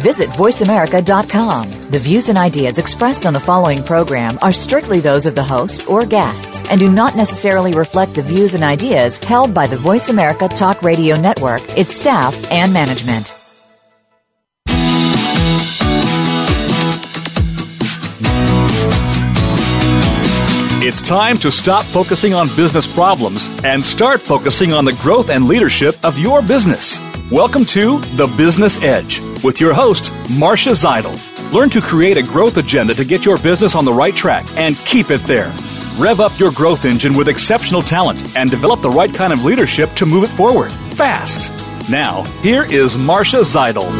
Visit VoiceAmerica.com. The views and ideas expressed on the following program are strictly those of the host or guests and do not necessarily reflect the views and ideas held by the Voice America Talk Radio Network, its staff, and management. It's time to stop focusing on business problems and start focusing on the growth and leadership of your business. Welcome to The Business Edge with your host, Marcia Zidle. Learn to create a growth agenda to get your business on the right track and keep it there. Rev up your growth engine with exceptional talent and develop the right kind of leadership to move it forward fast. Now, here is Marcia Zidle.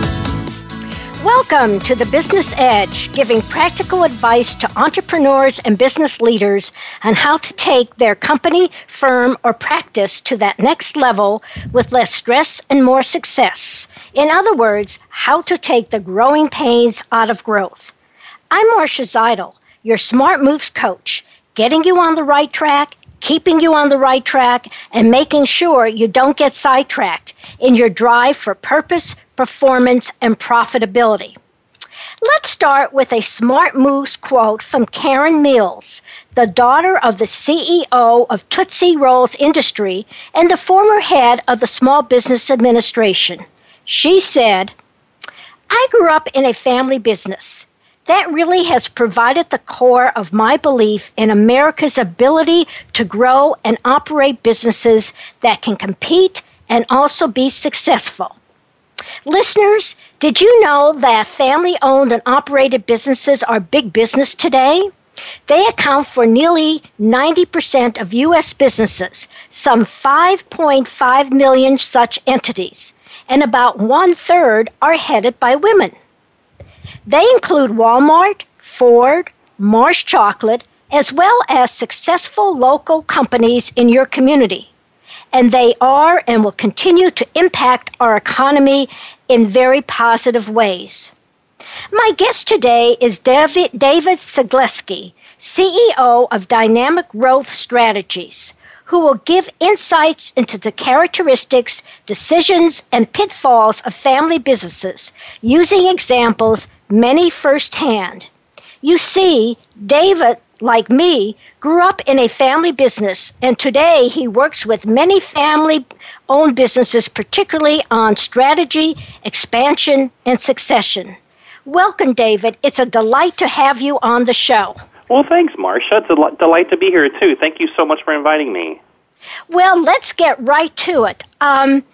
Welcome to the Business Edge, giving practical advice to entrepreneurs and business leaders on how to take their company, firm, or practice to that next level with less stress and more success. In other words, how to take the growing pains out of growth. I'm Marcia Zidle, your Smart Moves coach, getting you on the right track keeping you on the right track and making sure you don't get sidetracked in your drive for purpose, performance, and profitability. Let's start with a Smart Moves quote from Karen Mills, the daughter of the CEO of Tootsie Rolls Industry and the former head of the Small Business Administration. She said, I grew up in a family business. That really has provided the core of my belief in America's ability to grow and operate businesses that can compete and also be successful. Listeners, did you know that family owned and operated businesses are big business today? They account for nearly 90% of U.S. businesses, some 5.5 million such entities, and about one third are headed by women. They include Walmart, Ford, Mars Chocolate, as well as successful local companies in your community and they are and will continue to impact our economy in very positive ways. My guest today is David, David Cegleski, CEO of Dynamic Growth Strategies, who will give insights into the characteristics, decisions, and pitfalls of family businesses using examples many firsthand. You see, David like me, grew up in a family business, and today he works with many family owned businesses, particularly on strategy, expansion, and succession. Welcome, David. It's a delight to have you on the show. Well, thanks, Marcia. It's a delight to be here, too. Thank you so much for inviting me. Well, let's get right to it. Um,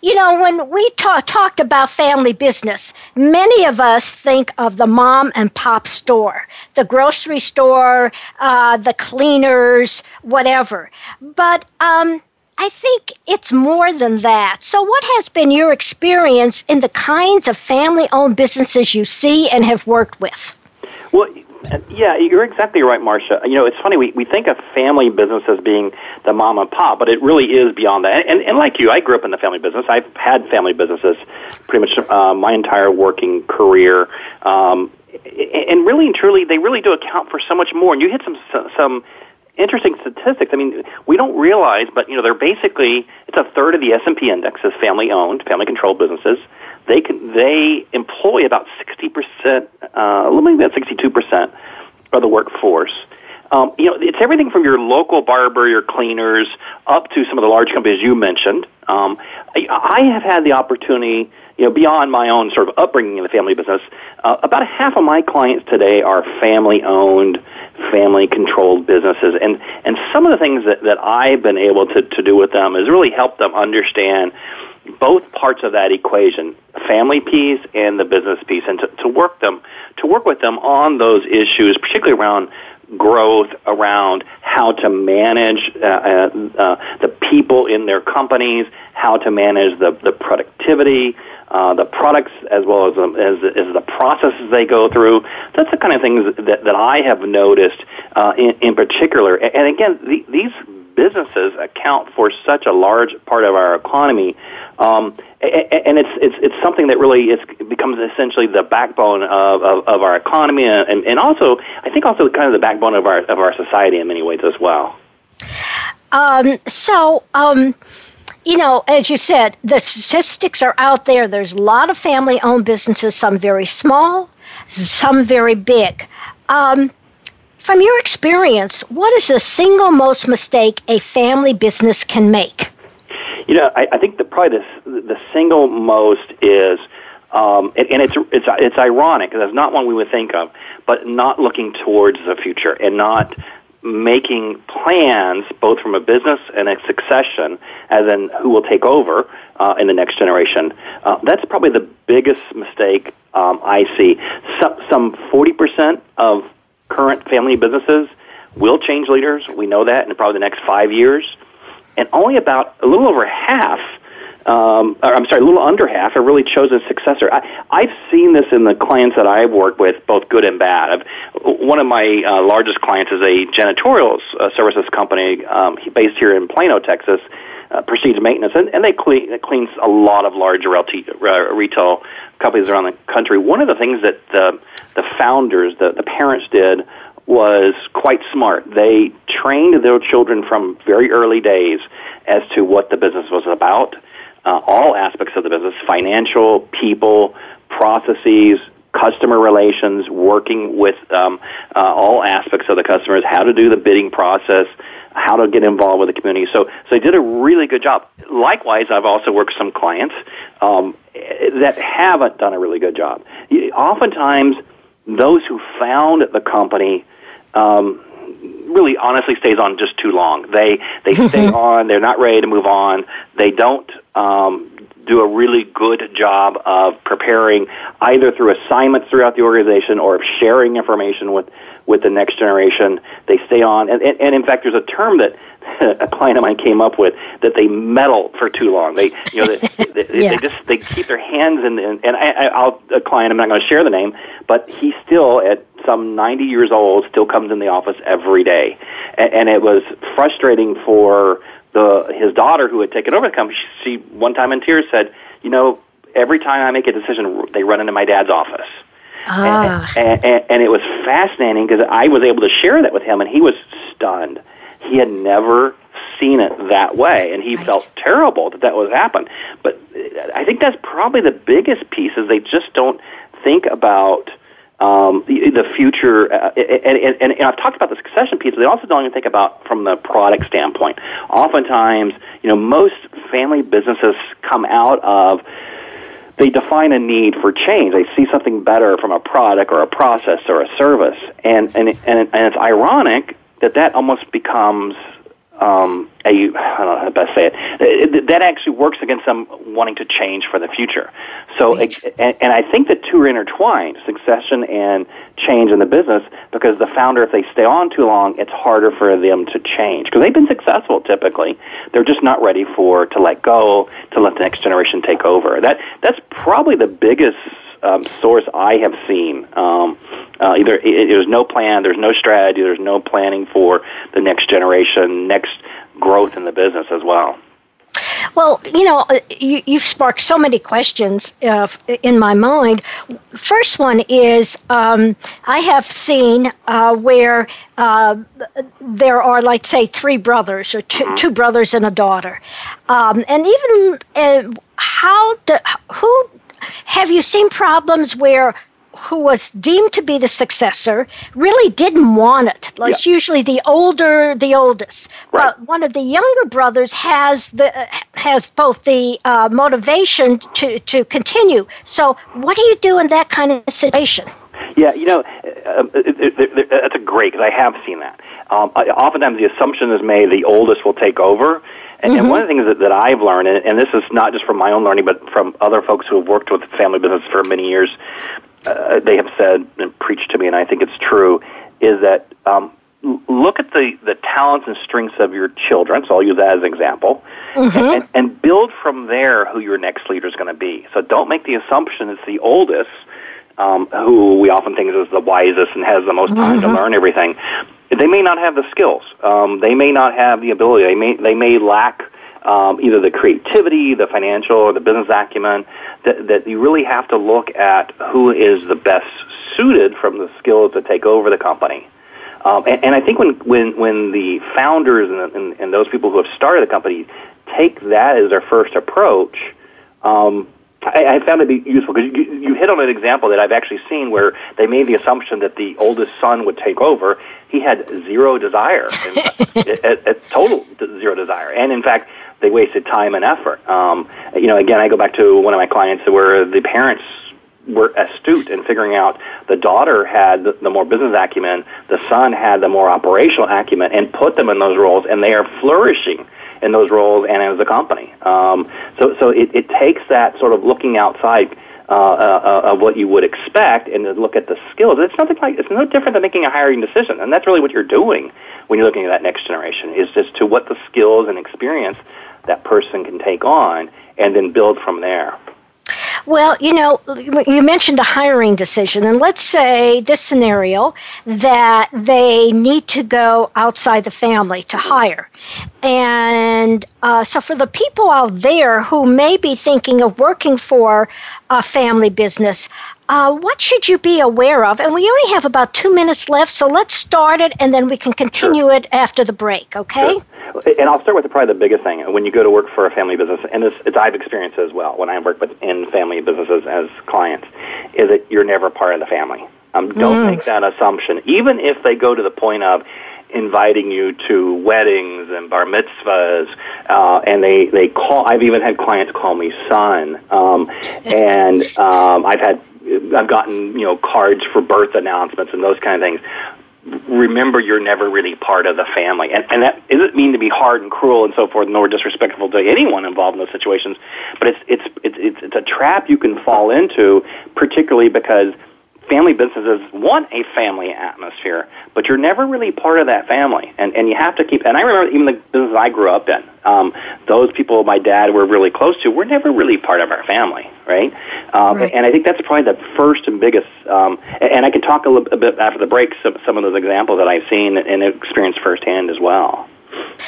you know, when we talk, talked about family business, many of us think of the mom and pop store, the grocery store, uh, the cleaners, whatever. But um, I think it's more than that. So, what has been your experience in the kinds of family owned businesses you see and have worked with? Well, yeah, you're exactly right, Marcia. You know, it's funny, we, we think of family business as being the mom and pop, but it really is beyond that. And, and like you, I grew up in the family business. I've had family businesses pretty much uh, my entire working career. Um, and really and truly, they really do account for so much more. And you hit some, some interesting statistics. I mean, we don't realize, but you know, they're basically it's a third of the S and P index is family owned, family controlled businesses they can they employ about sixty percent, uh, maybe about sixty two percent of the workforce. Um, you know, it's everything from your local barber, your cleaners, up to some of the large companies you mentioned. Um, I, I have had the opportunity, you know, beyond my own sort of upbringing in the family business, uh, about half of my clients today are family-owned, family-controlled businesses, and and some of the things that that I've been able to to do with them is really help them understand both parts of that equation, family piece and the business piece, and to, to work them, to work with them on those issues, particularly around growth, around how to manage uh, uh, uh, the people in their companies, how to manage the, the productivity, uh, the products as well as, as, as the processes they go through. That's the kind of things that, that I have noticed uh, in, in particular. And again, the, these businesses account for such a large part of our economy, um, and it's it's it's something that really is becomes essentially the backbone of, of, of our economy, and, and also I think also kind of the backbone of our of our society in many ways as well. Um, so. Um, you know, as you said, the statistics are out there. There's a lot of family owned businesses, some very small, some very big. Um, from your experience, what is the single most mistake a family business can make? You know, I, I think the probably the, the single most is, um, and, and it's it's it's ironic because that's not one we would think of, but not looking towards the future and not making plans both from a business and a succession, as in who will take over uh, in the next generation. Uh, that's probably the biggest mistake um, I see. Some, some 40% of current family businesses will change leaders. We know that in probably the next five years. And only about a little over half um, or I'm sorry, a little under half have really chosen a successor. I, I've seen this in the clients that I've worked with, both good and bad. I've, one of my uh, largest clients is a janitorial uh, services company um, based here in Plano, Texas. Uh, Prestige Maintenance, and, and they clean, it cleans a lot of large uh, retail companies around the country. One of the things that the, the founders, the, the parents did was quite smart. They trained their children from very early days as to what the business was about uh, all aspects of the business financial, people, processes, customer relations, working with um, uh, all aspects of the customers, how to do the bidding process, how to get involved with the community. So, so they did a really good job. Likewise, I've also worked with some clients um, that haven't done a really good job. Oftentimes, those who found the company um, really honestly stays on just too long. They they stay on. They're not ready to move on. They don't um, do a really good job of preparing either through assignments throughout the organization or of sharing information with with the next generation. They stay on, and, and, and in fact, there's a term that a client of mine came up with that they meddle for too long. They, you know, they, they, yeah. they just they keep their hands in. And, and I, I'll a client. I'm not going to share the name, but he still at some 90 years old still comes in the office every day, and, and it was frustrating for the his daughter who had taken over the company. She, she one time in tears said, "You know, every time I make a decision, they run into my dad's office." Ah. And, and, and it was fascinating because I was able to share that with him, and he was stunned he had never seen it that way, and he right. felt terrible that that was happened. But I think that's probably the biggest piece is they just don't think about um, the, the future. Uh, and, and, and, I've talked about the succession piece. But they also don't even think about from the product standpoint. Oftentimes, you know, most family businesses come out of they define a need for change. They see something better from a product or a process or a service, and and and, and it's ironic that that almost becomes um, a I don't know how to best say it. That actually works against them wanting to change for the future. So, right. and, and I think the two are intertwined: succession and change in the business. Because the founder, if they stay on too long, it's harder for them to change. Because they've been successful typically, they're just not ready for to let go, to let the next generation take over. That that's probably the biggest um, source I have seen. Um, uh, either it, it, there's no plan, there's no strategy, there's no planning for the next generation, next growth in the business as well. Well, you know, uh, you, have sparked so many questions uh, in my mind. First one is um, I have seen uh, where uh, there are, like, say, three brothers or 2 mm-hmm. two brothers and a daughter, um, and even uh, how do, who have you seen problems where who was deemed to be the successor really didn't want it. Like yeah. It's usually the older, the oldest. Right. But one of the younger brothers has the has both the uh, motivation to to continue. So, what do you do in that kind of situation? Yeah, you know, uh, it, it, it, that's a great because I have seen that. Um, oftentimes, the assumption is made the oldest will take over, and, mm-hmm. one of the things that, that I've learned, and, and this is not just from my own learning, but from other folks who have worked with family business for many years, uh, they have said and preached to me, and I think it's true, is that um, look at the, the talents and strengths of your children, so I'll use that as an example, mm-hmm. and, and build from there who your next leader is going to be. So don't make the assumption it's the oldest, um, who we often think is the wisest and has the most time mm-hmm. to learn everything they may not have the skills. Um, they may not have the ability. They may they may lack um, either the creativity, the financial, or the business acumen. That that you really have to look at who is the best suited from the skills to take over the company. Um, and, and I think when when when the founders and, and, and those people who have started the company take that as their first approach, um, I, I found it to be useful because you, you hit on an example that I've actually seen where they made the assumption that the oldest son would take over. He had zero desire, a, a total zero desire, and in fact, they wasted time and effort. Um, you know, again, I go back to one of my clients where the parents were astute in figuring out the daughter had the more business acumen, the son had the more operational acumen, and put them in those roles, and they are flourishing in those roles and as a company. Um, so, so it, it takes that sort of looking outside uh, uh, of what you would expect and to look at the skills. It's nothing like it's no different than making a hiring decision, and that's really what you're doing when you're looking at that next generation. Is just to what the skills and experience that person can take on, and then build from there. Well, you know, you mentioned a hiring decision, and let's say this scenario that they need to go outside the family to hire. And uh, so, for the people out there who may be thinking of working for a family business, uh, what should you be aware of? And we only have about two minutes left, so let's start it and then we can continue sure. it after the break, okay? Sure. And I'll start with the, probably the biggest thing. When you go to work for a family business, and this, it's I've experienced as well when I work with in family businesses as clients, is that you're never part of the family. Um, don't mm. make that assumption. Even if they go to the point of, inviting you to weddings and bar mitzvahs, uh, and they they call. I've even had clients call me son, um, and um, I've had I've gotten you know cards for birth announcements and those kind of things. Remember, you're never really part of the family, and and that doesn't mean to be hard and cruel and so forth, nor disrespectful to anyone involved in those situations. But it's it's it's it's, it's a trap you can fall into, particularly because family businesses want a family atmosphere, but you're never really part of that family, and and you have to keep. And I remember even the business I grew up in, um, those people my dad were really close to were never really part of our family, right? Um, right. And I think that's probably the first and biggest. Um, and I can talk a little a bit after the break some some of those examples that I've seen and experienced firsthand as well.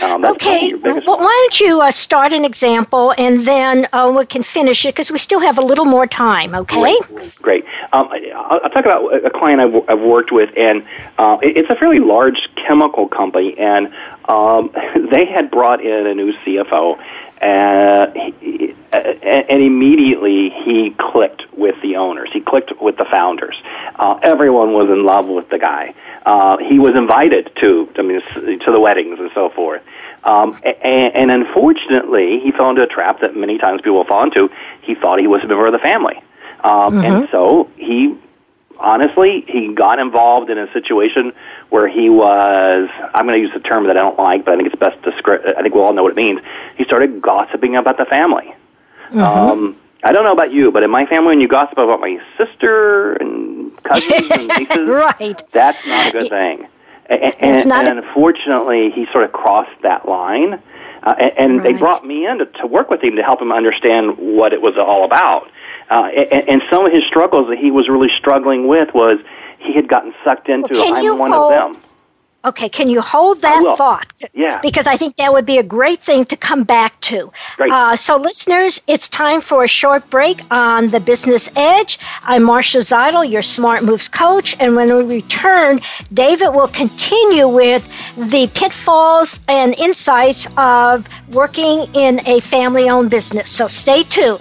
Um, okay, well, why don't you uh, start an example and then uh, we can finish it because we still have a little more time, okay? Great. Great. Um, I'll, I'll, talk about a client I've, I've worked with, and uh, it's a fairly large chemical company, and um, they had brought in a new CFO, uh, he, and immediately he clicked with the owners. He clicked with the founders. Uh, everyone was in love with the guy. Uh, he was invited to, I mean, to the weddings and so forth. Um, and, and unfortunately, he fell into a trap that many times people fall into. He thought he was a member of the family. Um, mm-hmm. And so he honestly, he got involved in a situation where he was, I'm going to use a term that I don't like, but I think it's best described, I think we all know what it means. He started gossiping about the family. Mm-hmm. Um, I don't know about you, but in my family, when you gossip about my sister and cousins and nieces, right. that's not a good thing. And, and, and unfortunately, he sort of crossed that line. Uh, and, and right. they brought me in to, to work with him to help him understand what it was all about. Uh, and, and some of his struggles that he was really struggling with was he had gotten sucked into well, I'm one hold, of them. Okay, can you hold that thought? Yeah. Because I think that would be a great thing to come back to. Great. Uh, so, listeners, it's time for a short break on the Business Edge. I'm Marcia Zidle, your Smart Moves coach, and when we return, David will continue with the pitfalls and insights of working in a family owned business. So, stay tuned.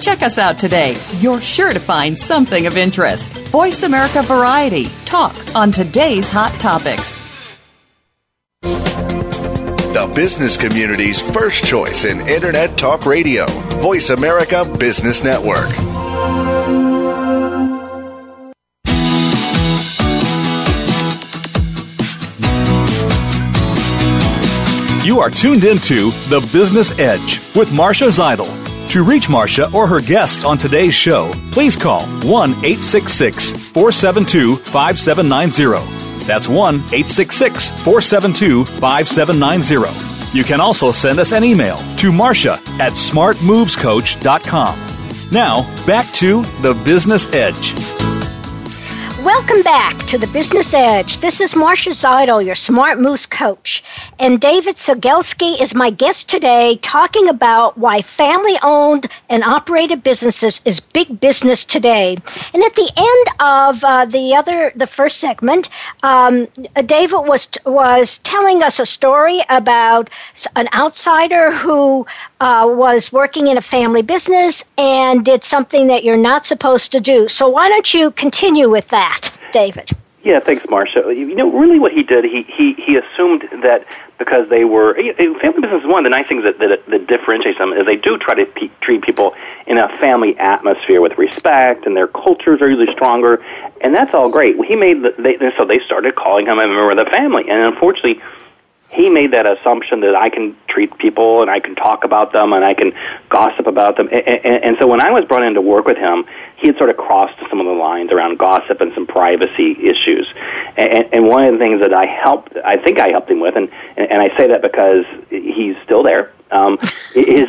Check us out today. You're sure to find something of interest. Voice America Variety. Talk on today's hot topics. The business community's first choice in Internet Talk Radio. Voice America Business Network. You are tuned into The Business Edge with Marcia Zidle. To reach Marcia or her guests on today's show, please call 1 866 472 5790. That's 1 866 472 5790. You can also send us an email to marcia at smartmovescoach.com. Now, back to The Business Edge. Welcome back to the Business Edge. This is Marcia Zidle, your Smart Moves coach. And David Cegelski is my guest today talking about why family owned and operated businesses is big business today. And at the end of uh, the other, the first segment, um, David was, was telling us a story about an outsider who uh, was working in a family business and did something that you're not supposed to do. So why don't you continue with that? David? Yeah, thanks, Marcia. You know, really, what he did, he he he assumed that because they were family business one of the nice things that that, that differentiates them is they do try to treat people in a family atmosphere with respect, and their cultures are usually stronger, and that's all great. He made the, they, so they started calling him a member of the family, and unfortunately he made that assumption that I can treat people and I can talk about them and I can gossip about them. And, and, and so when I was brought in to work with him, he had sort of crossed some of the lines around gossip and some privacy issues. And, and one of the things that I helped, I think I helped him with, and, and I say that because he's still there, um, is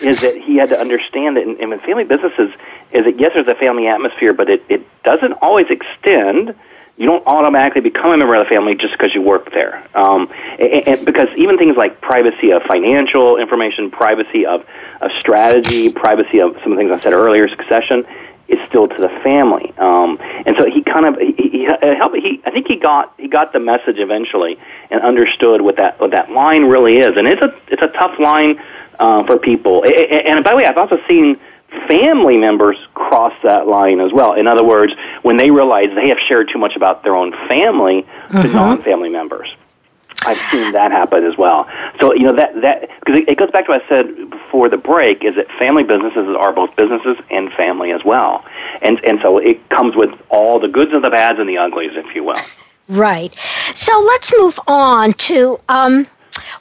is that he had to understand that in, in family businesses is that yes, there's a family atmosphere, but it, it doesn't always extend you don't automatically become a member of the family just because you work there. Um, and, and because even things like privacy of financial information, privacy of, of strategy, privacy of some of the things I said earlier, succession, is still to the family. Um, and so he kind of he, he, helped. He I think he got he got the message eventually and understood what that what that line really is. And it's a it's a tough line uh, for people. And, and by the way, I've also seen family members cross that line as well. In other words, when they realize they have shared too much about their own family mm-hmm. to non-family members. I've seen that happen as well. So you know that that because it goes back to what I said before the break is that family businesses are both businesses and family as well, and and so it comes with all the goods and the bads and the uglies, if you will. Right. So let's move on to um,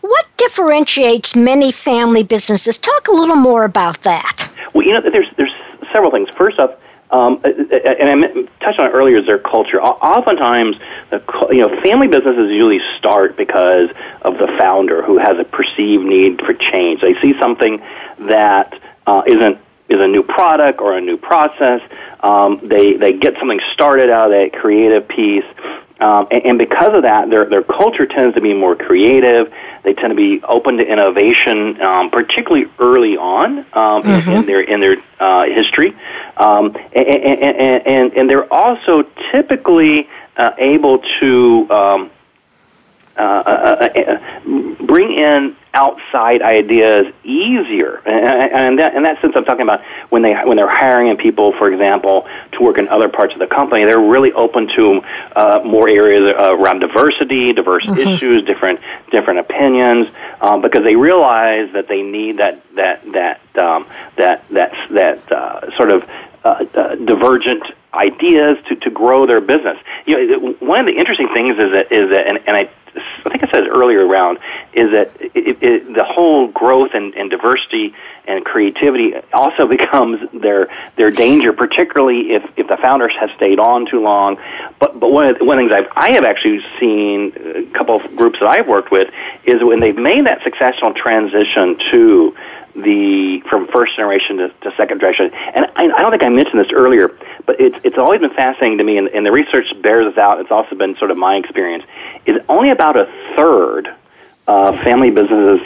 what differentiates many family businesses. Talk a little more about that. Well, you know, there's there's several things. First off, um, and I touched on it earlier, is their culture. Oftentimes, the, you know, family businesses usually start because of the founder who has a perceived need for change. They see something that uh, not is a new product or a new process. Um, they they get something started out of that creative piece, um, and, and because of that, their their culture tends to be more creative. They tend to be open to innovation, um, particularly early on um, mm-hmm. in, in, their in their uh, history, um, and, and, and, and they're also typically uh, able to um, uh, uh, uh, bring in outside ideas easier. And, that, in that sense, I'm talking about when they when they're hiring in people, for example, to work in other parts of the company. They're really open to uh, more areas around diversity, diverse mm-hmm. issues, different different opinions, um, because they realize that they need that that that um, that that that uh, sort of uh, uh, divergent ideas to, to grow their business. You know, one of the interesting things is that, is that and, and I I think I said earlier around, is that it, it, the whole growth and, and diversity and creativity also becomes their their danger, particularly if, if the founders have stayed on too long. But but one of the, one of the things I've, I have actually seen a couple of groups that I've worked with is when they've made that successful transition to the from first generation to, to second generation. And I, I don't think I mentioned this earlier, but it's it's always been fascinating to me, and, and the research bears this out. It's also been sort of my experience. Is only about a third of family businesses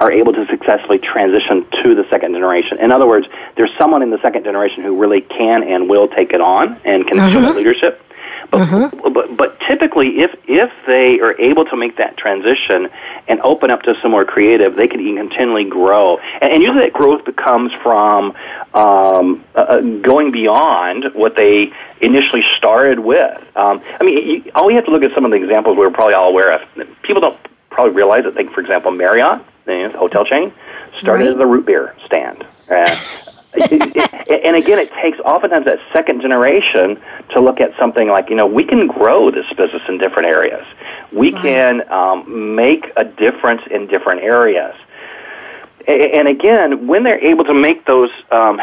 are able to successfully transition to the second generation. In other words, there's someone in the second generation who really can and will take it on and can mm-hmm. show leadership. But, mm-hmm. but but typically, if if they are able to make that transition and open up to some more creative, they can continually grow. And, and usually, that growth comes from um, uh, uh, going beyond what they initially started with. Um, I mean, you, all we have to look at some of the examples we're probably all aware of. People don't probably realize that. Think, for example, Marriott, the hotel chain, started right. as a root beer stand. Uh, and again, it takes oftentimes that second generation to look at something like, you know, we can grow this business in different areas. We can um, make a difference in different areas. And again, when they're able to make those, um,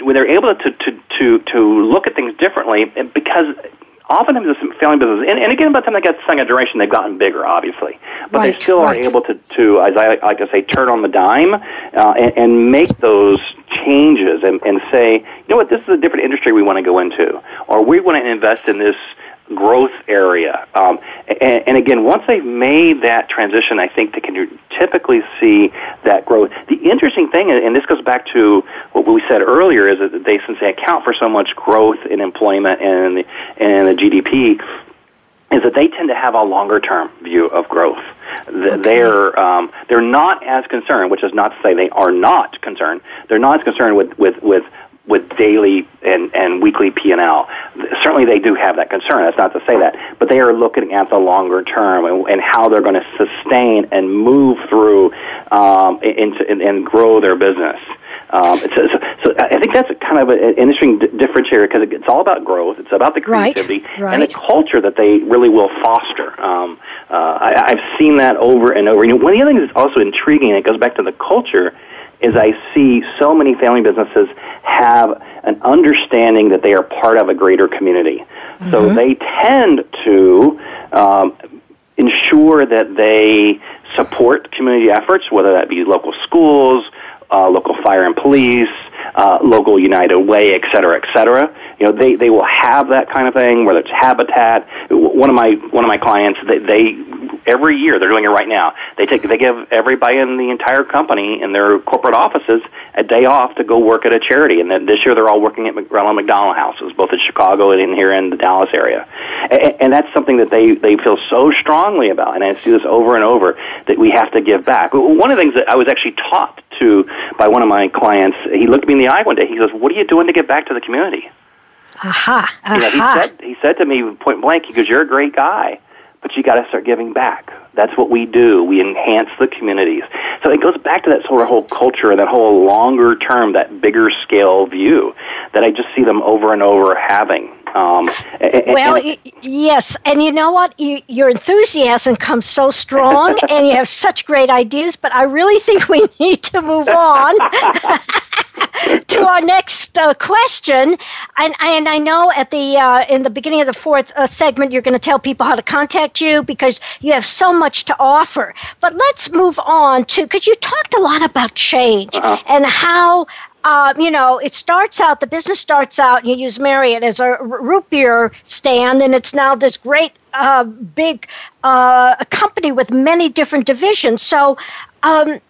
when they're able to, to, to, to look at things differently, because oftentimes the family business, and, and again, by the time they get to second generation, they've gotten bigger, obviously, but right, they still right. are able to, to, as I like to say, turn on the dime uh, and, and make those changes and, and say, you know what, this is a different industry we want to go into, or we want to invest in this growth area. Um, and, and, again, once they've made that transition, I think they can typically see that growth. The interesting thing, and this goes back to what we said earlier, is that they, since they account for so much growth in employment and and the GDP, is that they tend to have a longer term view of growth. Okay. They're um, they're not as concerned, which is not to say they are not concerned. They're not as concerned with with with with daily and, and weekly P&L. Certainly they do have that concern. That's not to say that. But they are looking at the longer term and, and how they're going to sustain and move through um, into, and, and grow their business. Um, so, so, so, I think that's kind of an interesting differentiator because it's all about growth. It's about the creativity right, right. and the culture that they really will foster. Um, uh, I, I've seen that over and over. You know, one of the other things that's also intriguing, and it goes back to the culture, is I see so many family businesses have an understanding that they are part of a greater community. Mm-hmm. So they tend to um, ensure that they support community efforts, whether that be local schools, uh, local fire and police, uh, local United Way, et cetera, et cetera. You know, they, they will have that kind of thing, whether it's habitat. One of my one of my clients, they, they every year they're doing it right now. They take they give everybody in the entire company in their corporate offices a day off to go work at a charity. And then this year they're all working at Ronald McDonald houses, both in Chicago and in here in the Dallas area. And, and that's something that they they feel so strongly about. And I see this over and over that we have to give back. One of the things that I was actually taught to by one of my clients, he looked me in the eye one day. He goes, "What are you doing to give back to the community?" Aha! Aha! You know, he said he said to me point blank. He goes, "You're a great guy." But you got to start giving back. That's what we do. We enhance the communities. So it goes back to that sort of whole culture, that whole longer term, that bigger scale view that I just see them over and over having. Um, well, and, yes, and you know what? You, your enthusiasm comes so strong, and you have such great ideas. But I really think we need to move on to our next uh, question. And, and I know at the uh, in the beginning of the fourth uh, segment, you're going to tell people how to contact you because you have so much to offer. But let's move on to because you talked a lot about change uh-huh. and how uh, you know, it starts out, the business starts out, you use Marriott as a root beer stand, and it's now this great uh, big uh, company with many different divisions. So, um,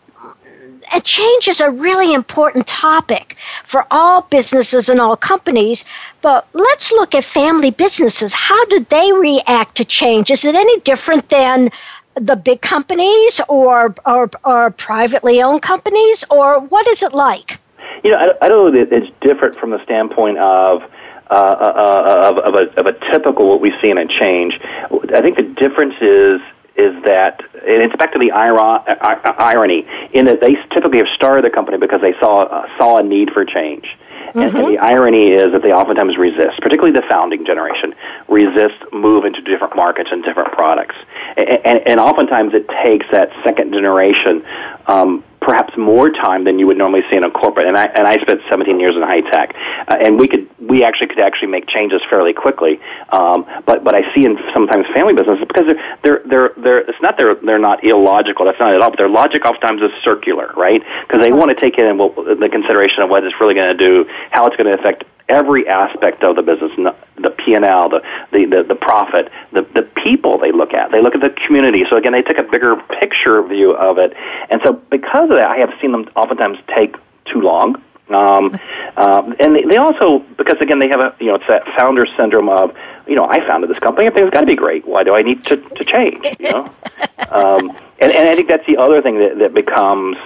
and change is a really important topic for all businesses and all companies. But let's look at family businesses. How do they react to change? Is it any different than the big companies or, or, or privately owned companies, or what is it like? You know, I, I don't know that it's different from the standpoint of uh, uh, of, of, a, of a typical what we see in a change. I think the difference is is that, and it's back to the irony in that they typically have started the company because they saw uh, saw a need for change, Mm-hmm. And, and, the irony is that they oftentimes resist, particularly the founding generation, resist move into different markets and different products. And, and, and oftentimes it takes that second generation um, perhaps more time than you would normally see in a corporate. And I and I spent 17 years in high tech, uh, and we could we actually could actually make changes fairly quickly. Um, but but I see in sometimes family businesses because they're they're they're, they're it's not they're they're not illogical. That's not at all. But their logic oftentimes is circular, right? Because they want to take in well, the consideration of what it's really going to do, how it's going to affect every aspect of the business, the P&L, the, the, the, the profit, the, the people they look at. They look at the community. So again, they take a bigger picture view of it. And so because of that, I have seen them oftentimes take too long. Um, um, and they, they also, because again, they have a, you know, it's that founder syndrome of, you know, I founded this company. Everything's got to be great. Why do I need to, to change? You know, um, and, and I think that's the other thing that, that becomes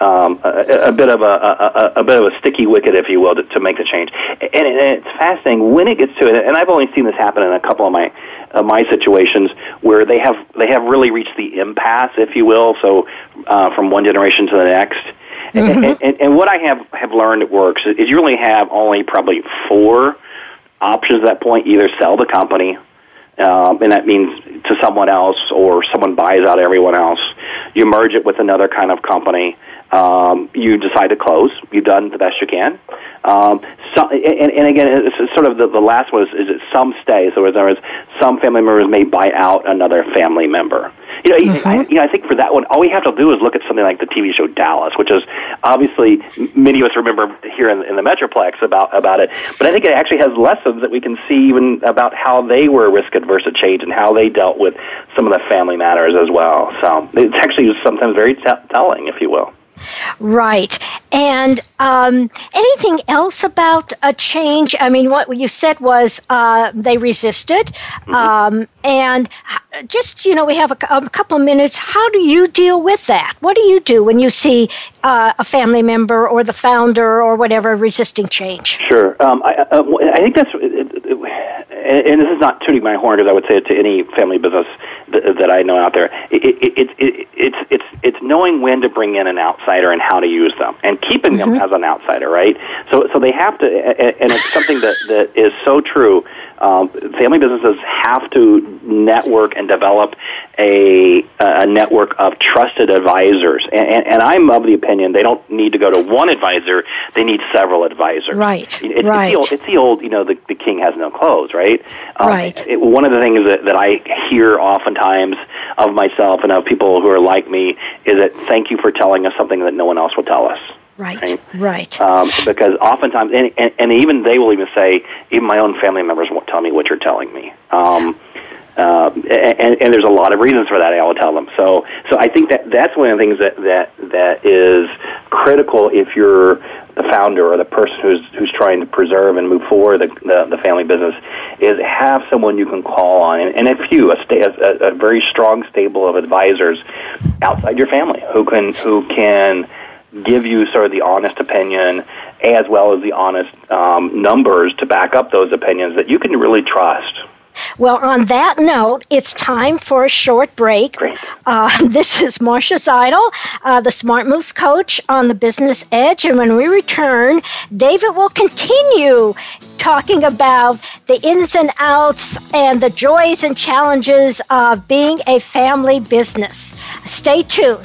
um, a, a bit of a, a, a bit of a sticky wicket, if you will, to, to make the change. And, and it's fascinating when it gets to it. And I've only seen this happen in a couple of my my situations where they have they have really reached the impasse, if you will. So uh, from one generation to the next. Mm-hmm. And, and, and what I have have learned it works is you only have only probably four options at that point. Either sell the company, um, and that means to someone else, or someone buys out everyone else. You merge it with another kind of company, um, you decide to close. You've done the best you can. Um, so, and, and again, it's sort of the, the last one is, is it some stay. So, in other words, some family members may buy out another family member. You know, mm-hmm. I, you know, I think for that one, all we have to do is look at something like the TV show Dallas, which is obviously many of us remember here in, in the Metroplex about about it. But I think it actually has lessons that we can see even about how they were risk adverse to change and how they dealt with some of the family matters as well. So it's actually sometimes very t- telling, if you will. Right. And um, anything else about a change? I mean, what you said was uh, they resisted. Mm-hmm. Um, and just, you know, we have a, a, couple minutes. How do you deal with that? What do you do when you see uh, a family member or the founder or whatever resisting change? Sure. Um, I, uh, I, think that's, and this is not tooting my horn because I would say it to any family business that, that I know out there. It, it, it, it, it's, it's, it's knowing when to bring in an outsider and how to use them and keeping mm-hmm. them as an outsider, right? So, so they have to, and it's something that, that is so true um, family businesses have to network and develop a, a network of trusted advisors. And, and, and, I'm of the opinion they don't need to go to one advisor; they need several advisors. Right. It's, right. It's the old, it's the old you know, the, the king has no clothes, right? Um, right. It, one of the things that, that I hear oftentimes of myself and of people who are like me is that thank you for telling us something that no one else will tell us. Right, right. right. Um, because oftentimes, and, and, and even they will even say, even my own family members won't tell me what you're telling me. Um, uh, and, and there's a lot of reasons for that. I will tell them. So, so I think that that's one of the things that that that is critical if you're the founder or the person who's who's trying to preserve and move forward the the, the family business is have someone you can call on, and, and a few, a, sta- a, a very strong stable of advisors outside your family who can who can give you sort of the honest opinion as well as the honest um, numbers to back up those opinions that you can really trust. Well, on that note, it's time for a short break. Uh, this is Marcia Zidle, uh, the Smart Moves coach on the Business Edge. And when we return, David will continue talking about the ins and outs and the joys and challenges of being a family business. Stay tuned.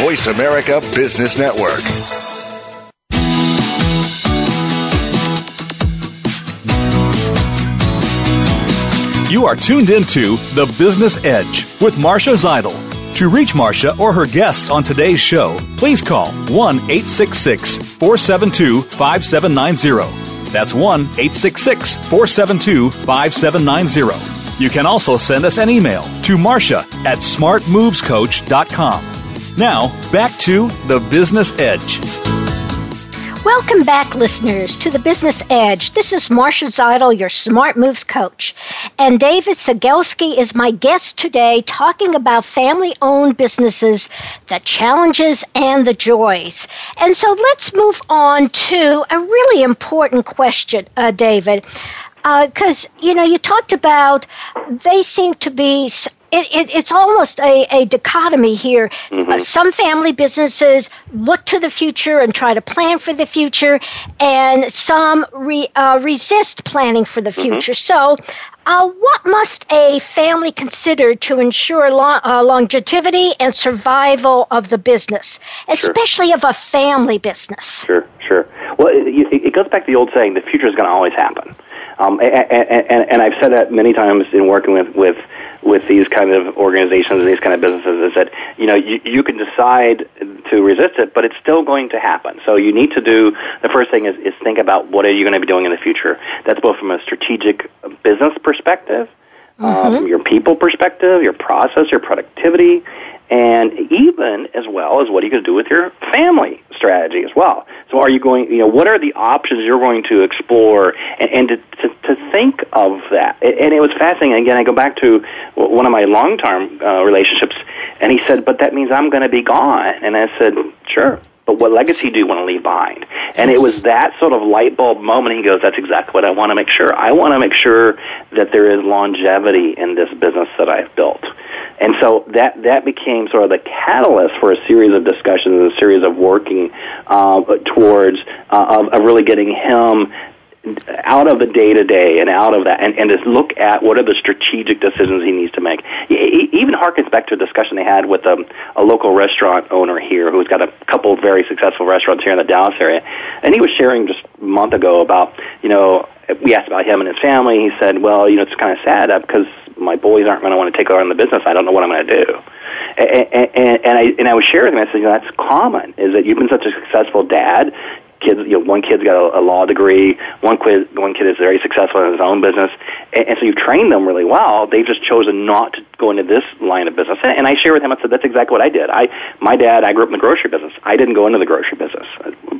Voice America Business Network. You are tuned into The Business Edge with Marcia Zidle. To reach Marcia or her guests on today's show, please call 1 866 472 5790. That's 1 866 472 5790. You can also send us an email to Marcia at smartmovescoach.com. Now, back to The Business Edge. Welcome back, listeners, to the Business Edge. This is Marcia Zidle, your Smart Moves coach. And David Cegelski is my guest today talking about family owned businesses, the challenges and the joys. And so let's move on to a really important question, uh, David because uh, you know you talked about they seem to be it, it, it's almost a, a dichotomy here. Mm-hmm. Uh, some family businesses look to the future and try to plan for the future, and some re, uh, resist planning for the future. Mm-hmm. So, uh, what must a family consider to ensure lo- uh, longevity and survival of the business, especially sure. of a family business? Sure, sure. Well, it, it goes back to the old saying: the future is going to always happen. Um, and, and, and I've said that many times in working with, with with these kind of organizations and these kind of businesses is that you know you, you can decide to resist it, but it's still going to happen. So you need to do the first thing is, is think about what are you going to be doing in the future. That's both from a strategic business perspective, mm-hmm. uh, from your people perspective, your process, your productivity, and even as well as what are you going to do with your family strategy as well. So are you going, you know, what are the options you're going to explore and, and to, to, to think of that? And it was fascinating. Again, I go back to one of my long-term uh, relationships, and he said, but that means I'm going to be gone. And I said, sure. But what legacy do you want to leave behind? And it was that sort of light bulb moment. He goes, "That's exactly what I want to make sure. I want to make sure that there is longevity in this business that I've built." And so that that became sort of the catalyst for a series of discussions, and a series of working uh, towards uh, of, of really getting him out of the day to day and out of that, and, and just look at what are the strategic decisions he needs to make. Even harkens back to a discussion they had with a, a local restaurant owner here who's got a couple of very successful restaurants here in the Dallas area, and he was sharing just a month ago about you know we asked about him and his family. He said, "Well, you know, it's kind of sad because my boys aren't going to want to take on the business. I don't know what I'm going to do." And, and, and I and I was sharing with him. I said, you know, "That's common. Is that you've been such a successful dad kids, you know, one kid's got a, a law degree, one kid, one kid is very successful in his own business, and, and so you've trained them really well. They've just chosen not to go into this line of business. And, and I share with him, I said, that's exactly what I did. I, my dad, I grew up in the grocery business. I didn't go into the grocery business,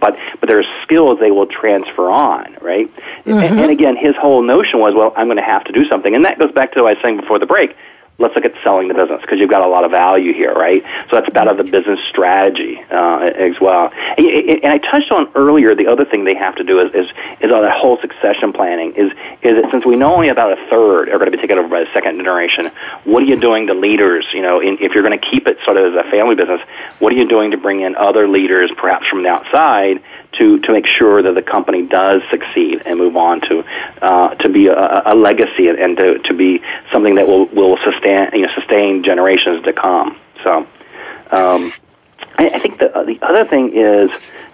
but but there's skills they will transfer on, right? Mm-hmm. And, and again, his whole notion was, well, I'm going to have to do something, and that goes back to what I was saying before the break let's look at selling the business because you've got a lot of value here, right? So that's of the business strategy uh, as well. And, I touched on earlier the other thing they have to do is is, is on that whole succession planning is is that since we know only about a third are going to be taken over by the second generation, what are you doing to leaders? You know, in, if you're going to keep it sort of as a family business, what are you doing to bring in other leaders, perhaps from the outside? To, to make sure that the company does succeed and move on to uh, to be a, a legacy and to, to be something that will, will sustain you know sustain generations to come. So um, I, I think the the other thing is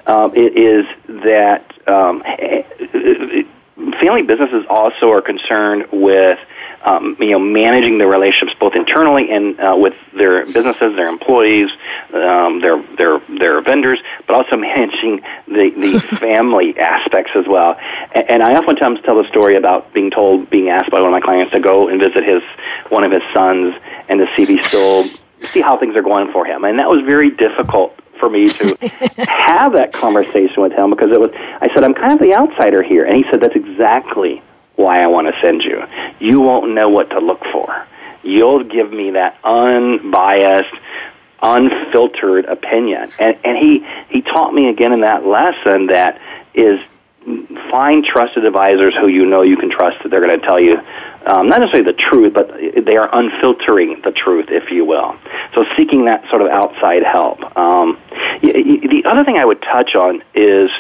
um, is that um, family businesses also are concerned with um, you know, managing the relationships both internally and uh, with their businesses, their employees, um, their their their vendors, but also managing the the family aspects as well. And, and I oftentimes tell the story about being told, being asked by one of my clients to go and visit his one of his sons and to see if he still see how things are going for him, and that was very difficult for me to have that conversation with him because it was I said I'm kind of the outsider here and he said that's exactly why I want to send you. You won't know what to look for. You'll give me that unbiased, unfiltered opinion. And and he he taught me again in that lesson that is find trusted advisors who you know you can trust that they're going to tell you um, not necessarily the truth, but they are unfiltering the truth, if you will. So seeking that sort of outside help. Um, the other thing I would touch on is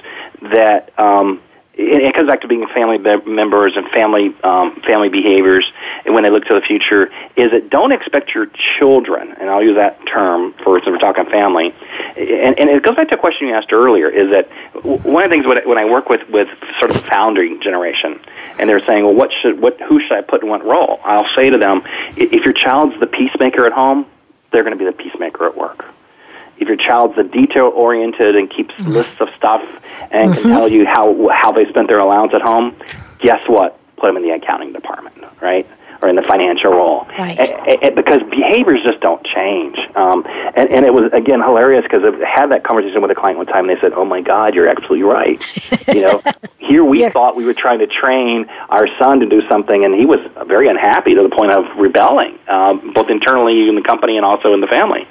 that um, it comes back to being family members and family um, family behaviors and when they look to the future is that don't expect your children and I'll use that term for since we're talking family and, and it goes back to a question you asked earlier is that one of the things i when I work with with sort of the founding generation and they're saying well what should what who should I put in what role? I'll say to them if your child's the peacemaker at home they're going to be the peacemaker at work if your child's a detail oriented and keeps mm-hmm. lists of stuff and mm-hmm. can tell you how how they spent their allowance at home, guess what? Put them in the accounting department, right? Or in the financial role. Right. And, and, because behaviors just don't change. Um, and, and it was, again, hilarious because I had that conversation with a client one time and they said, oh my God, you're absolutely right. you know, here we yeah. thought we were trying to train our son to do something and he was very unhappy to the point of rebelling, um, both internally in the company and also in the family.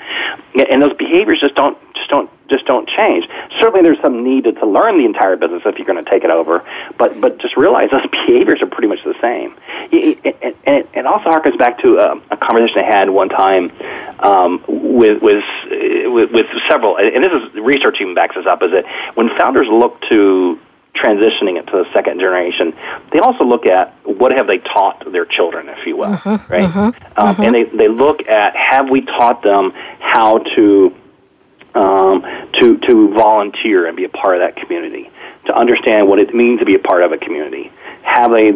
And those behaviors just don't, just don't just don't change. Certainly, there's some need to, to learn the entire business if you're going to take it over, but but just realize those behaviors are pretty much the same. It, it, and it, it also harkens back to a, a conversation I had one time um, with, with with with several, and this is research even backs this up. Is that when founders look to transitioning it to the second generation, they also look at what have they taught their children, if you will, mm-hmm, right? Mm-hmm, um, mm-hmm. And they, they look at have we taught them how to um, to to volunteer and be a part of that community, to understand what it means to be a part of a community. Have they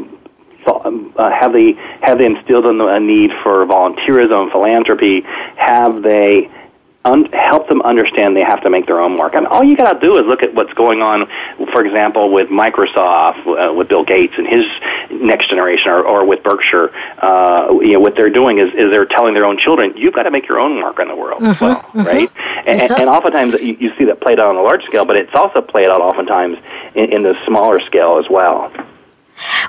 uh, have they have they instilled in them a need for volunteerism, philanthropy? Have they un- help them understand they have to make their own mark. And all you got to do is look at what's going on, for example, with Microsoft, uh, with Bill Gates and his next generation, or, or with Berkshire. Uh, you know, what they're doing is, is they're telling their own children, you've got to make your own mark on the world mm-hmm, as well, mm-hmm. right? And, and, and oftentimes you, you see that played out on a large scale, but it's also played out oftentimes in, in the smaller scale as well.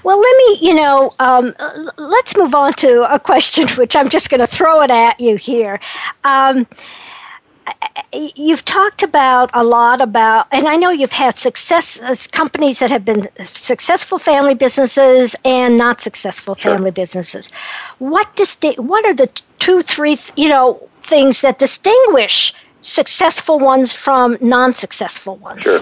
Well, let me, you know, um, let's move on to a question which I'm just going to throw it at you here. Um, you've talked about a lot about, and I know you've had success companies that have been successful family businesses and not successful sure. family businesses. What disti- What are the two, three, you know, things that distinguish successful ones from non-successful ones? Sure.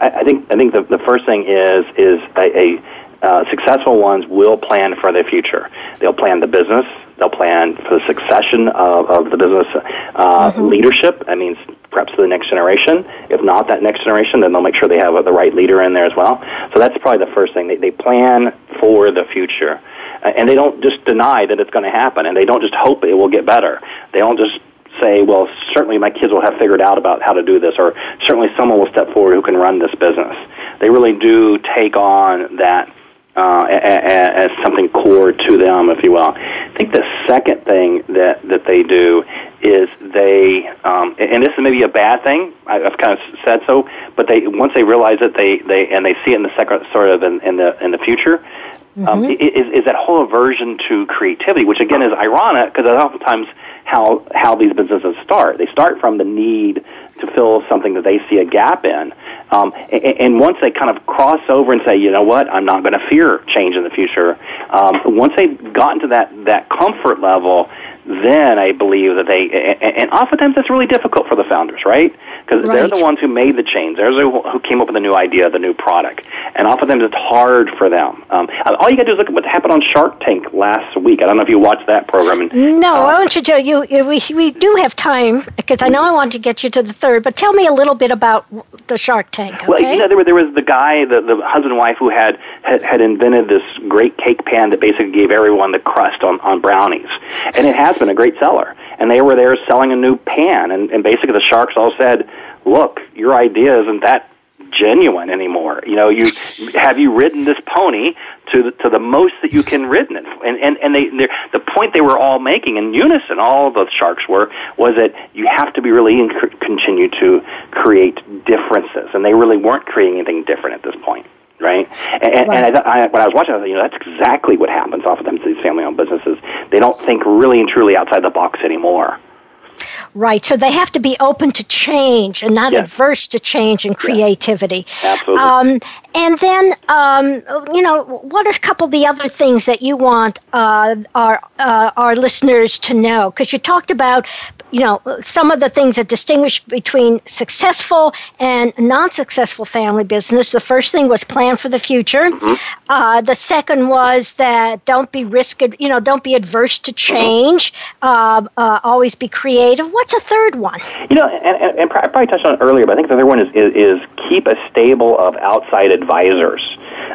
I, I think I think the, the first thing is is a, a uh, successful ones will plan for the future. They'll plan the business. They'll plan for the succession of, of the business uh, mm-hmm. leadership. That means perhaps to the next generation. If not that next generation, then they'll make sure they have the right leader in there as well. So that's probably the first thing. They, they plan for the future. Uh, and they don't just deny that it's going to happen, and they don't just hope it will get better. They don't just say, well, certainly my kids will have figured out about how to do this, or certainly someone will step forward who can run this business. They really do take on that uh, as, as something core to them, if you will. I think the second thing that, that they do is they, um, and this is maybe a bad thing. I, I've kind of said so, but they once they realize it, they, they and they see it in the second sort of in, in the in the future. Um, mm-hmm. is, is that whole aversion to creativity, which again is ironic because oftentimes how how these businesses start. They start from the need to fill something that they see a gap in. Um, and, and once they kind of cross over and say, you know what, I'm not going to fear change in the future. Um, once they've gotten to that that comfort level, then I believe that they and, and oftentimes that's really difficult for the founders, right? Because Right. they're the ones who made the change. They're the who came up with the new idea, the new product, and oftentimes it's hard for them. Um, all you got to do is look at what happened on Shark Tank last week. I don't know if you watched that program. And, No, uh, I want you to. You, you we we do have time because I know I want to get you to the third. But tell me a little bit about the Shark Tank. Okay. Well, you know, there, were, there was the guy, the, the husband and wife, who had, had had invented this great cake pan that basically gave everyone the crust on, on brownies, and it has been a great seller. And they were there selling a new pan, and, and basically the sharks all said, "Look, your idea isn't that genuine anymore. You know, you have you ridden this pony to the, to the most that you can ridden it, and and and they the point they were all making in unison, all the sharks were, was that you have to be really and continue to create differences, and they really weren't creating anything different at this point. Right, and, and, and I, I, when I was watching, I was like, you know, that's exactly what happens oftentimes to these family-owned businesses. They don't think really and truly outside the box anymore. Right. So they have to be open to change and not Yes. adverse to change and creativity. Absolutely. Um, and then, um, you know, what are a couple of the other things that you want uh, our uh, our listeners to know? Because you talked about, you know, some of the things that distinguish between successful and non-successful family business. The first thing was plan for the future. Mm-hmm. Uh, the second was that don't be risk, you know, don't be adverse to change. Uh, uh, always be creative. What's a third one? You know, and, and, and I probably touched on it earlier, but I think the other one is, is, is keep a stable of outside advisors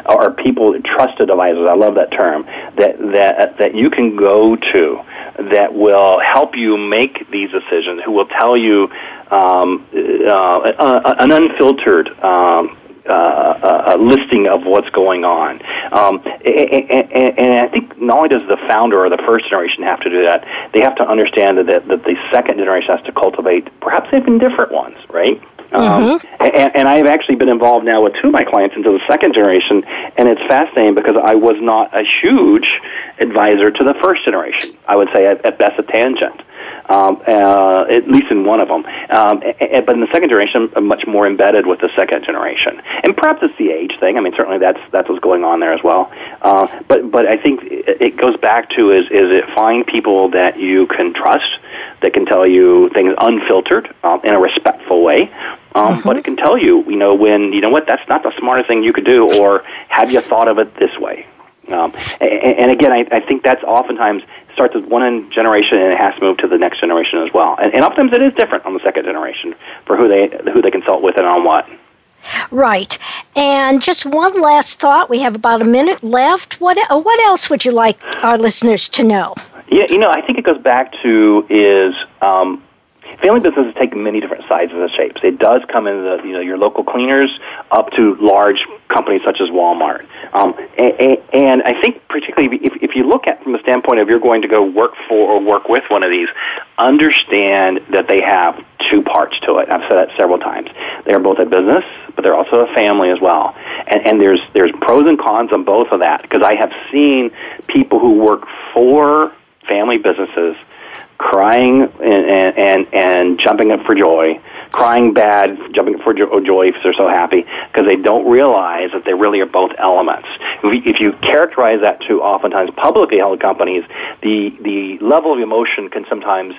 or people, trusted advisors. I love that term that that that you can go to that will help you make these decisions. Who will tell you um, uh, uh, an unfiltered. Um, uh, a listing of what's going on. Um, and, and, and I think not only does the founder or the first generation have to do that, they have to understand that, that the second generation has to cultivate perhaps even different ones, right? Um, and, and I've actually been involved now with two of my clients into the second generation, and it's fascinating because I was not a huge advisor to the first generation. I would say at, at best a tangent um, uh, at least in one of them. Um, a- a- but in the second generation, I'm much more embedded with the second generation, and perhaps it's the age thing. I mean, certainly that's that's what's going on there as well. Uh, but but I think it it goes back to is is it find people that you can trust that can tell you things unfiltered um, in a respectful way. Um, But it can tell you, you know, when you know what that's not the smartest thing you could do, or have you thought of it this way? Um, and, and again, I, I think that's oftentimes starts with one generation and it has to move to the next generation as well. And, and oftentimes it is different on the second generation for who they who they consult with and on what. Right. And just one last thought. We have about a minute left. What uh, what else would you like our listeners to know? Yeah, you know, I think it goes back to is um, family businesses take many different sizes and shapes. It does come in the you know your local cleaners up to large companies such as Walmart. Um, and, and I think particularly if, if you look at from the standpoint of you're going to go work for or work with one of these, understand that they have two parts to it. I've said that several times. They're both a business, but they're also a family as well. And, and there's there's pros and cons on both of that because I have seen people who work for family businesses crying and, and, and, jumping up for joy, crying bad, jumping up for joy if they're so happy, because they don't realize that they really are both elements. If you, characterize that to oftentimes publicly held companies, the, the level of emotion can sometimes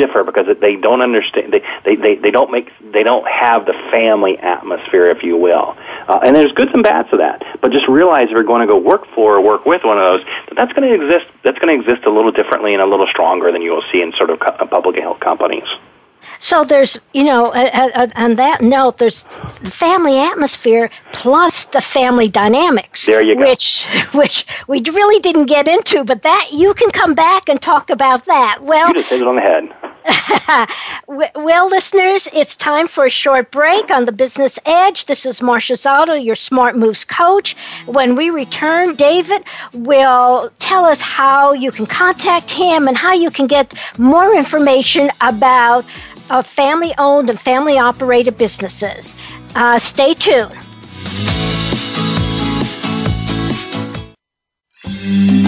differ because they don't understand they, they, they, they don't make they don't have the family atmosphere if you will uh, and there's goods and bads to that but just realize if you're going to go work for or work with one of those that that's going to exist that's going to exist a little differently and a little stronger than you will see in sort of co- publicly held companies So there's, you know, on that note, there's the family atmosphere plus the family dynamics. There you go. Which, which we really didn't get into, but that you can come back and talk about that. Well, you just hit it on the head Well, listeners, it's time for a short break on the Business Edge. This is Marcia Zidle, your Smart Moves coach. When we return, David will tell us how you can contact him and how you can get more information about uh, family owned and family operated businesses. Uh, stay tuned.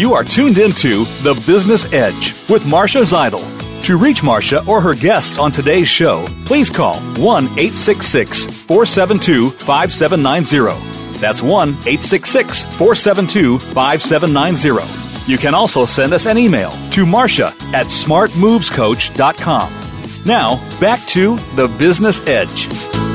You are tuned into The Business Edge with Marcia Zidle. To reach Marcia or her guests on today's show, please call 1 866 472 5790. That's 1 866 472 5790. You can also send us an email to Marcia at smartmovescoach.com. Now, back to The Business Edge.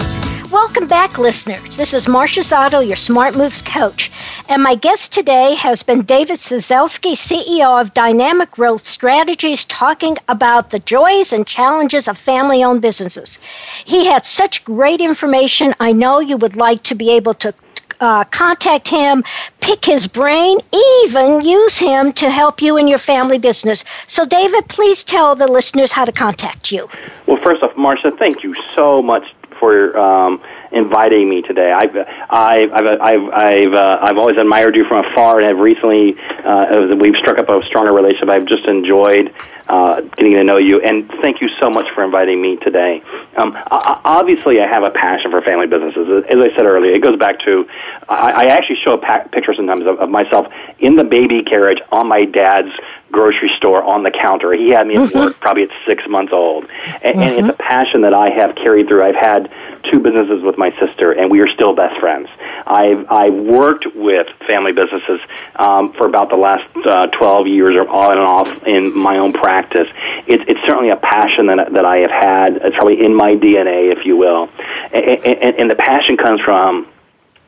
Welcome back, listeners. This is Marcia Zidle, your Smart Moves coach. And my guest today has been David Cieslewski, CEO of Dynamic Growth Strategies, talking about the joys and challenges of family owned businesses. He had such great information. I know you would like to be able to uh, contact him, pick his brain, even use him to help you in your family business. So, David, please tell the listeners how to contact you. Well, first off, Marcia, thank you so much for um, inviting me today. I've I've I've I've I've, uh, I've always admired you from afar, and have recently uh, we've struck up a stronger relationship. I've just enjoyed uh, getting to know you, and thank you so much for inviting me today. Um, I, obviously, I have a passion for family businesses. As I said earlier, it goes back to I, I actually show a picture sometimes of, of myself in the baby carriage on my dad's grocery store on the counter. He had me at mm-hmm. work probably at six months old. And, mm-hmm. and it's mm-hmm. a passion that I have carried through. I've had two businesses with my sister, and we are still best friends. I've, I've worked with family businesses um, for about the last uh, 12 years or on and off in my own practice. It's, it's certainly a passion that, that I have had. It's probably in my DNA, if you will. And, and, and the passion comes from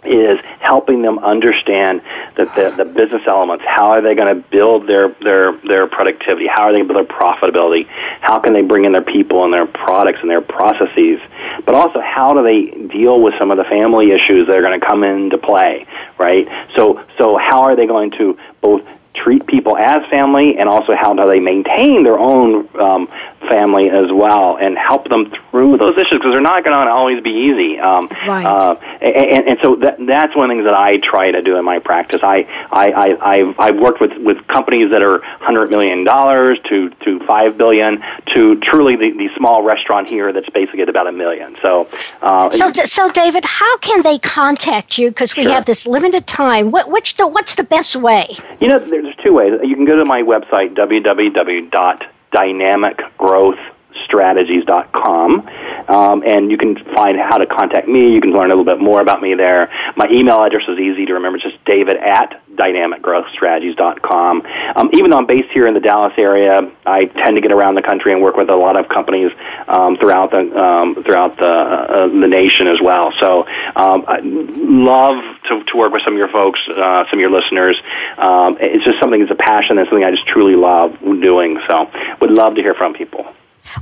is helping them understand that the, the business elements, how are they going to build their, their, their productivity? How are they going to build their profitability? How can they bring in their people and their products and their processes? But also, how do they deal with some of the family issues that are going to come into play, right? So, so how are they going to both treat people as family and also how do they maintain their own um, family as well and help them through those issues because they're not going to always be easy. Um, right. Uh, and, and so that, that's one of the things that I try to do in my practice. I, I, I, I've, I've worked with, with companies that are $100 million to, to 5 billion to truly the, the small restaurant here that's basically at about a million. So, uh, so, so David, how can they contact you? Because we sure. have this limited time. What, which the, what's the best way? You know, there's two ways. You can go to my website, www dynamic growth dynamicgrowthstrategies.com. Um, and you can find how to contact me. You can learn a little bit more about me there. My email address is easy to remember. It's just david at dynamicgrowthstrategies.com. Um, even though I'm based here in the Dallas area, I tend to get around the country and work with a lot of companies um, throughout the um, throughout the uh, the nation as well. So um, I love to, to work with some of your folks, uh, some of your listeners. Um, it's just something that's a passion and something I just truly love doing. So would love to hear from people.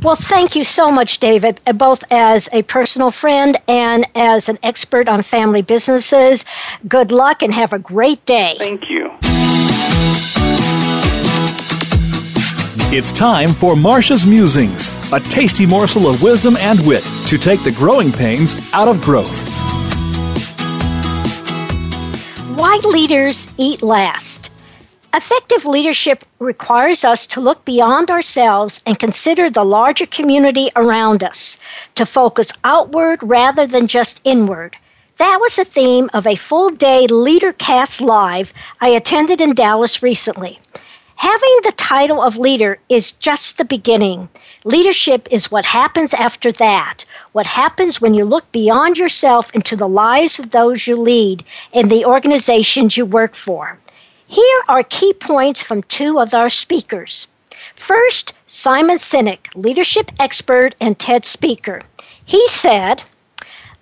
Well, thank you so much, David, uh, both as a personal friend and as an expert on family businesses. Good luck and have a great day. Thank you. It's time for Marcia's Musings, a tasty morsel of wisdom and wit to take the growing pains out of growth. Why leaders eat last. Effective leadership requires us to look beyond ourselves and consider the larger community around us, to focus outward rather than just inward. That was the theme of a full day LeaderCast Live I attended in Dallas recently. Having the title of leader is just the beginning. Leadership is what happens after that. What happens when you look beyond yourself into the lives of those you lead and the organizations you work for. Here are key points from two of our speakers. First, Simon Sinek, leadership expert and TED speaker. He said,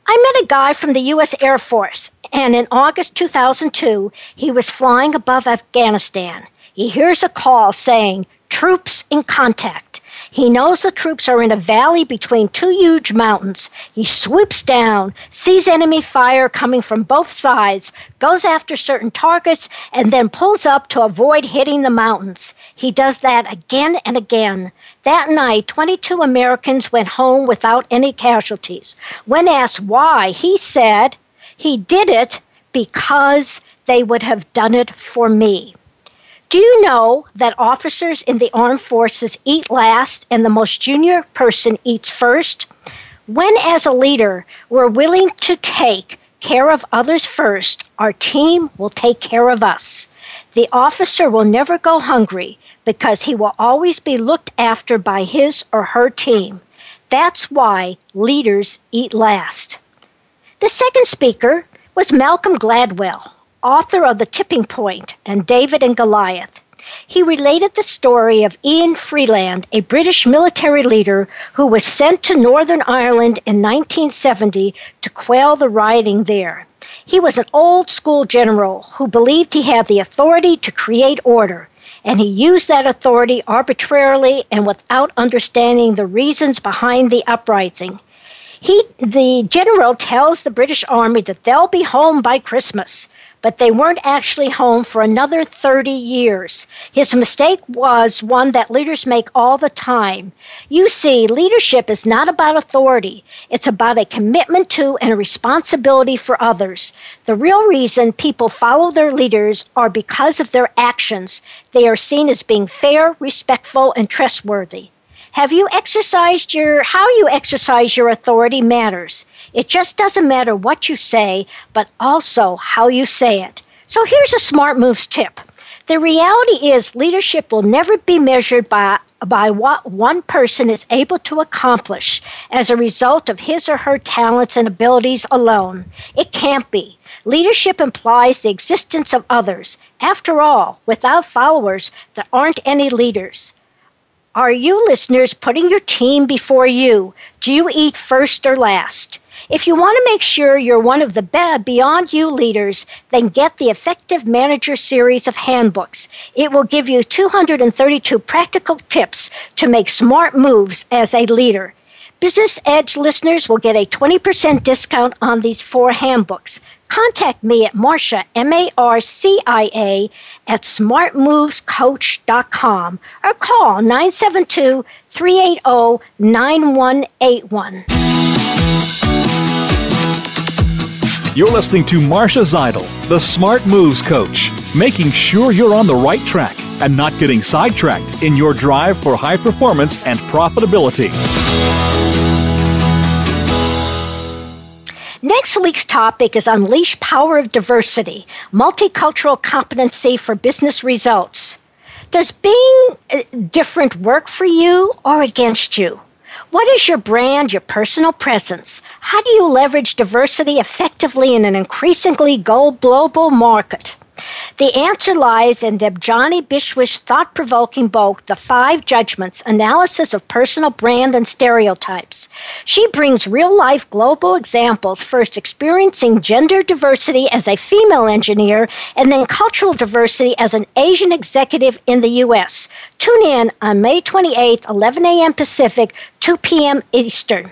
I met a guy from the U.S. Air Force, and in August 2002, he was flying above Afghanistan. He hears a call saying, Troops in contact. He knows the troops are in a valley between two huge mountains. He swoops down, sees enemy fire coming from both sides, goes after certain targets, and then pulls up to avoid hitting the mountains. He does that again and again. That night, 22 Americans went home without any casualties. When asked why, he said, he did it because they would have done it for me. Do you know that officers in the armed forces eat last and the most junior person eats first? When, as a leader, we're willing to take care of others first, our team will take care of us. The officer will never go hungry because he will always be looked after by his or her team. That's why leaders eat last. The second speaker was Malcolm Gladwell author of The Tipping Point and David and Goliath. He related the story of Ian Freeland, a British military leader who was sent to Northern Ireland in 1970 to quell the rioting there. He was an old school general who believed he had the authority to create order, and he used that authority arbitrarily and without understanding the reasons behind the uprising. He, the general tells the British Army that they'll be home by Christmas but they weren't actually home for another 30 years. His mistake was one that leaders make all the time. You see, leadership is not about authority, it's about a commitment to and a responsibility for others. The real reason people follow their leaders are because of their actions. They are seen as being fair, respectful, and trustworthy. Have you exercised your how you exercise your authority matters. It just doesn't matter what you say, but also how you say it. So here's a smart moves tip. The reality is leadership will never be measured by by what one person is able to accomplish as a result of his or her talents and abilities alone. It can't be. Leadership implies the existence of others. After all, without followers, there aren't any leaders. Are you listeners putting your team before you? Do you eat first or last? If you want to make sure you're one of the beyond you leaders, then get the Effective Manager series of handbooks. It will give you 232 practical tips to make smart moves as a leader. Business Edge listeners will get a 20% discount on these four handbooks. Contact me at Marcia, M-A-R-C-I-A, at smartmovescoach.com or call 972-380-9181. You're listening to Marcia Zidle, the Smart Moves Coach, making sure you're on the right track and not getting sidetracked in your drive for high performance and profitability. Next week's topic is Unleash Power of Diversity Multicultural Competency for Business Results. Does being uh, different work for you or against you? What is your brand, your personal presence? How do you leverage diversity effectively in an increasingly global market? The answer lies in Debjani Biswas's thought provoking book, The Five Judgments Analysis of Personal Brand and Stereotypes. She brings real life global examples, first experiencing gender diversity as a female engineer and then cultural diversity as an Asian executive in the U.S. Tune in on May 28th, 11 a.m. Pacific, 2 p.m. Eastern.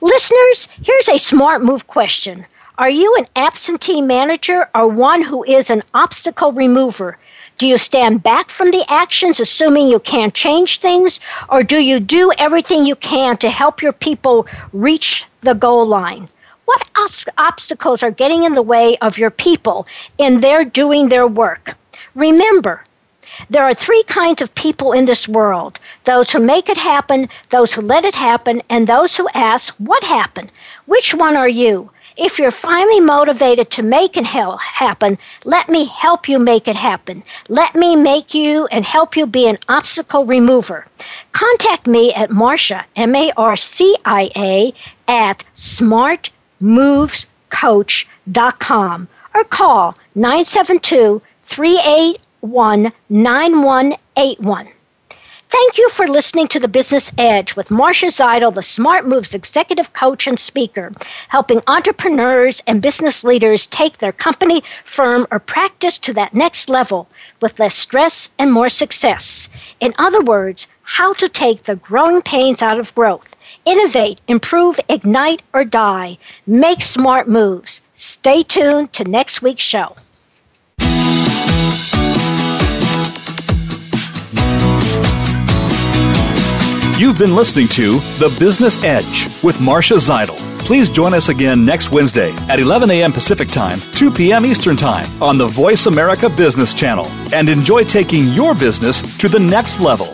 Listeners, here's a smart move question. Are you an absentee manager or one who is an obstacle remover? Do you stand back from the actions assuming you can't change things? Or do you do everything you can to help your people reach the goal line? What obstacles are getting in the way of your people in their doing their work? Remember, there are three kinds of people in this world those who make it happen, those who let it happen, and those who ask, What happened? Which one are you? If you're finally motivated to make it happen, let me help you make it happen. Let me make you and help you be an obstacle remover. Contact me at Marcia, M A R C I A, at smartmovescoach.com or call 972 381 9181. Thank you for listening to The Business Edge with Marcia Zidle, the Smart Moves executive coach and speaker, helping entrepreneurs and business leaders take their company, firm, or practice to that next level with less stress and more success. In other words, how to take the growing pains out of growth. Innovate, improve, ignite, or die. Make smart moves. Stay tuned to next week's show. You've been listening to The Business Edge with Marcia Zidle. Please join us again next Wednesday at 11 a.m. Pacific Time, 2 p.m. Eastern Time on the Voice America Business Channel and enjoy taking your business to the next level.